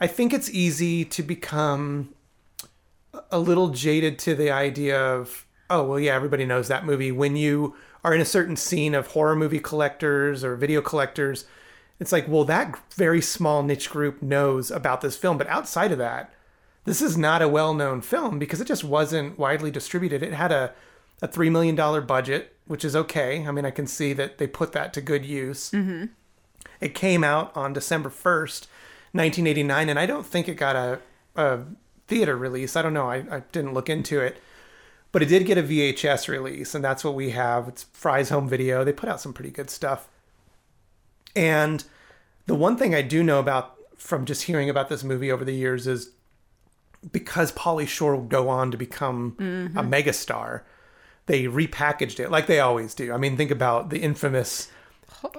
I think it's easy to become a little jaded to the idea of, oh, well, yeah, everybody knows that movie. When you are in a certain scene of horror movie collectors or video collectors, it's like, well, that very small niche group knows about this film. But outside of that, this is not a well known film because it just wasn't widely distributed. It had a, a $3 million budget, which is okay. I mean, I can see that they put that to good use. Mm-hmm. It came out on December 1st, 1989, and I don't think it got a, a theater release. I don't know. I, I didn't look into it. But it did get a VHS release, and that's what we have. It's Fries Home Video. They put out some pretty good stuff. And the one thing I do know about from just hearing about this movie over the years is because Pauly Shore would go on to become a megastar, they repackaged it like they always do. I mean, think about the infamous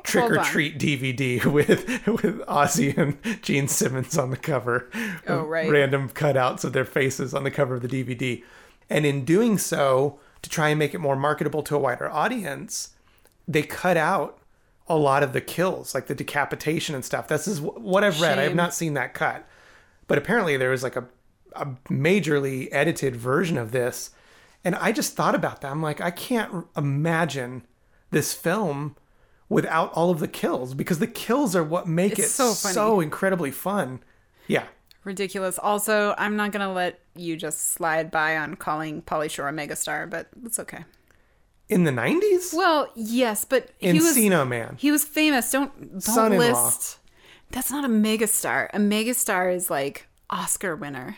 Trick or. Treat DVD with with Ozzy and Gene Simmons on the cover. Oh, right. Random cutouts of their faces on the cover of the DVD. And in doing so, to try and make it more marketable to a wider audience, they cut out a lot of the kills, like the decapitation and stuff. This is what I've read. I have not seen that cut. But apparently there was like a, a majorly edited version of this. And I just thought about that. I'm like, I can't imagine this film without all of the kills because the kills are what make It's it so so, incredibly fun. Yeah. Ridiculous. Also, I'm not gonna let you just slide by on calling Pauly Shore a megastar, but it's okay. In the 90s? Well, yes, but he was Encino Man. he was famous. Don't don't Son-in-law. list. That's not a megastar. A megastar is like Oscar winner.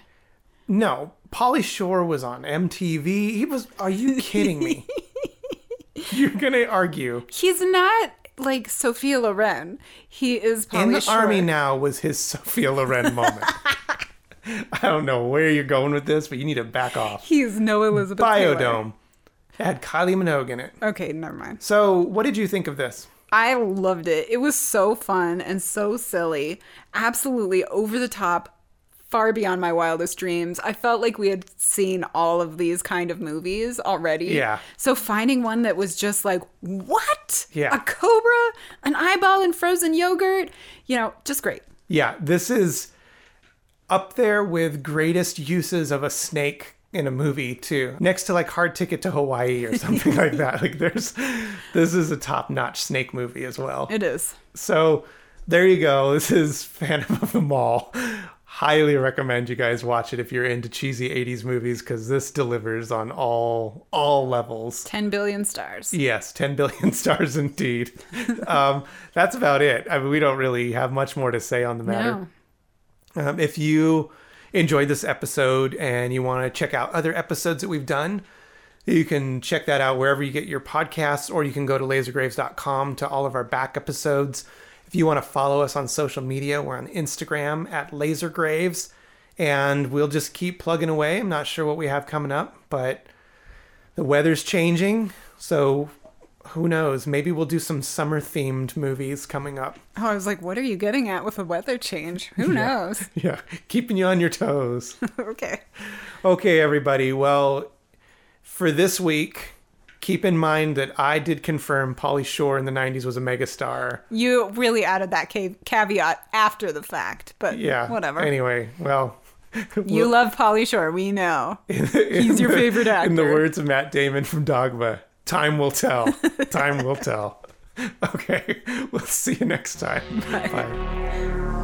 No, Pauly Shore was on MTV. He was. Are you kidding me? You're gonna argue. He's not like Sophia Loren. He is Pauly In the army now was his Sophia Loren moment. I don't know where you're going with this, but you need to back off. He's no Elizabeth Taylor. Biodome. It had Kylie Minogue in it. Okay, never mind. So, what did you think of this? I loved it. It was so fun and so silly. Absolutely over the top, far beyond my wildest dreams. I felt like we had seen all of these kind of movies already. Yeah. So finding one that was just like, what? Yeah. A cobra? An eyeball in frozen yogurt? You know, just great. Yeah, this is up there with greatest uses of a snake in a movie too. Next to like Hard Ticket to Hawaii or something like that. Like there's this is a top-notch snake movie as well. It is. So there you go. This is Phantom of the Mall. Highly recommend you guys watch it if you're into cheesy 80s movies because this delivers on all all levels. 10 billion stars. Yes, 10 billion stars indeed. um, that's about it. I mean, we don't really have much more to say on the matter. No. Um, if you enjoyed this episode and you want to check out other episodes that we've done, you can check that out wherever you get your podcasts, or you can go to lasergraves.com to all of our back episodes. If you want to follow us on social media, we're on Instagram at lasergraves, and we'll just keep plugging away. I'm not sure what we have coming up, but the weather's changing, so who knows? Maybe we'll do some summer themed movies coming up. Oh, I was like, what are you getting at with the weather change? Who knows? Yeah, keeping you on your toes. okay. Okay, everybody. Well, for this week, keep in mind that I did confirm Pauly Shore in the 90s was a megastar. You really added that ca- caveat after the fact, but Yeah. whatever. Anyway, well, you love Pauly Shore, we know. He's your favorite actor. in the words of Matt Damon from Dogma, time will tell. time will tell. Okay, we'll see you next time. Bye.